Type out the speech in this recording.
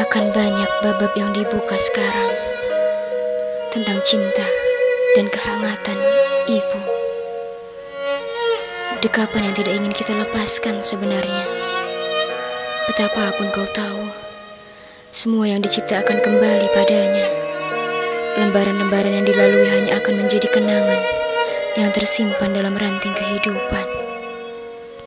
Akan banyak bab-bab yang dibuka sekarang tentang cinta dan kehangatan ibu. Dekapan yang tidak ingin kita lepaskan sebenarnya. Betapa Betapapun kau tahu, semua yang dicipta akan kembali padanya. Lembaran-lembaran yang dilalui hanya akan menjadi kenangan yang tersimpan dalam ranting kehidupan.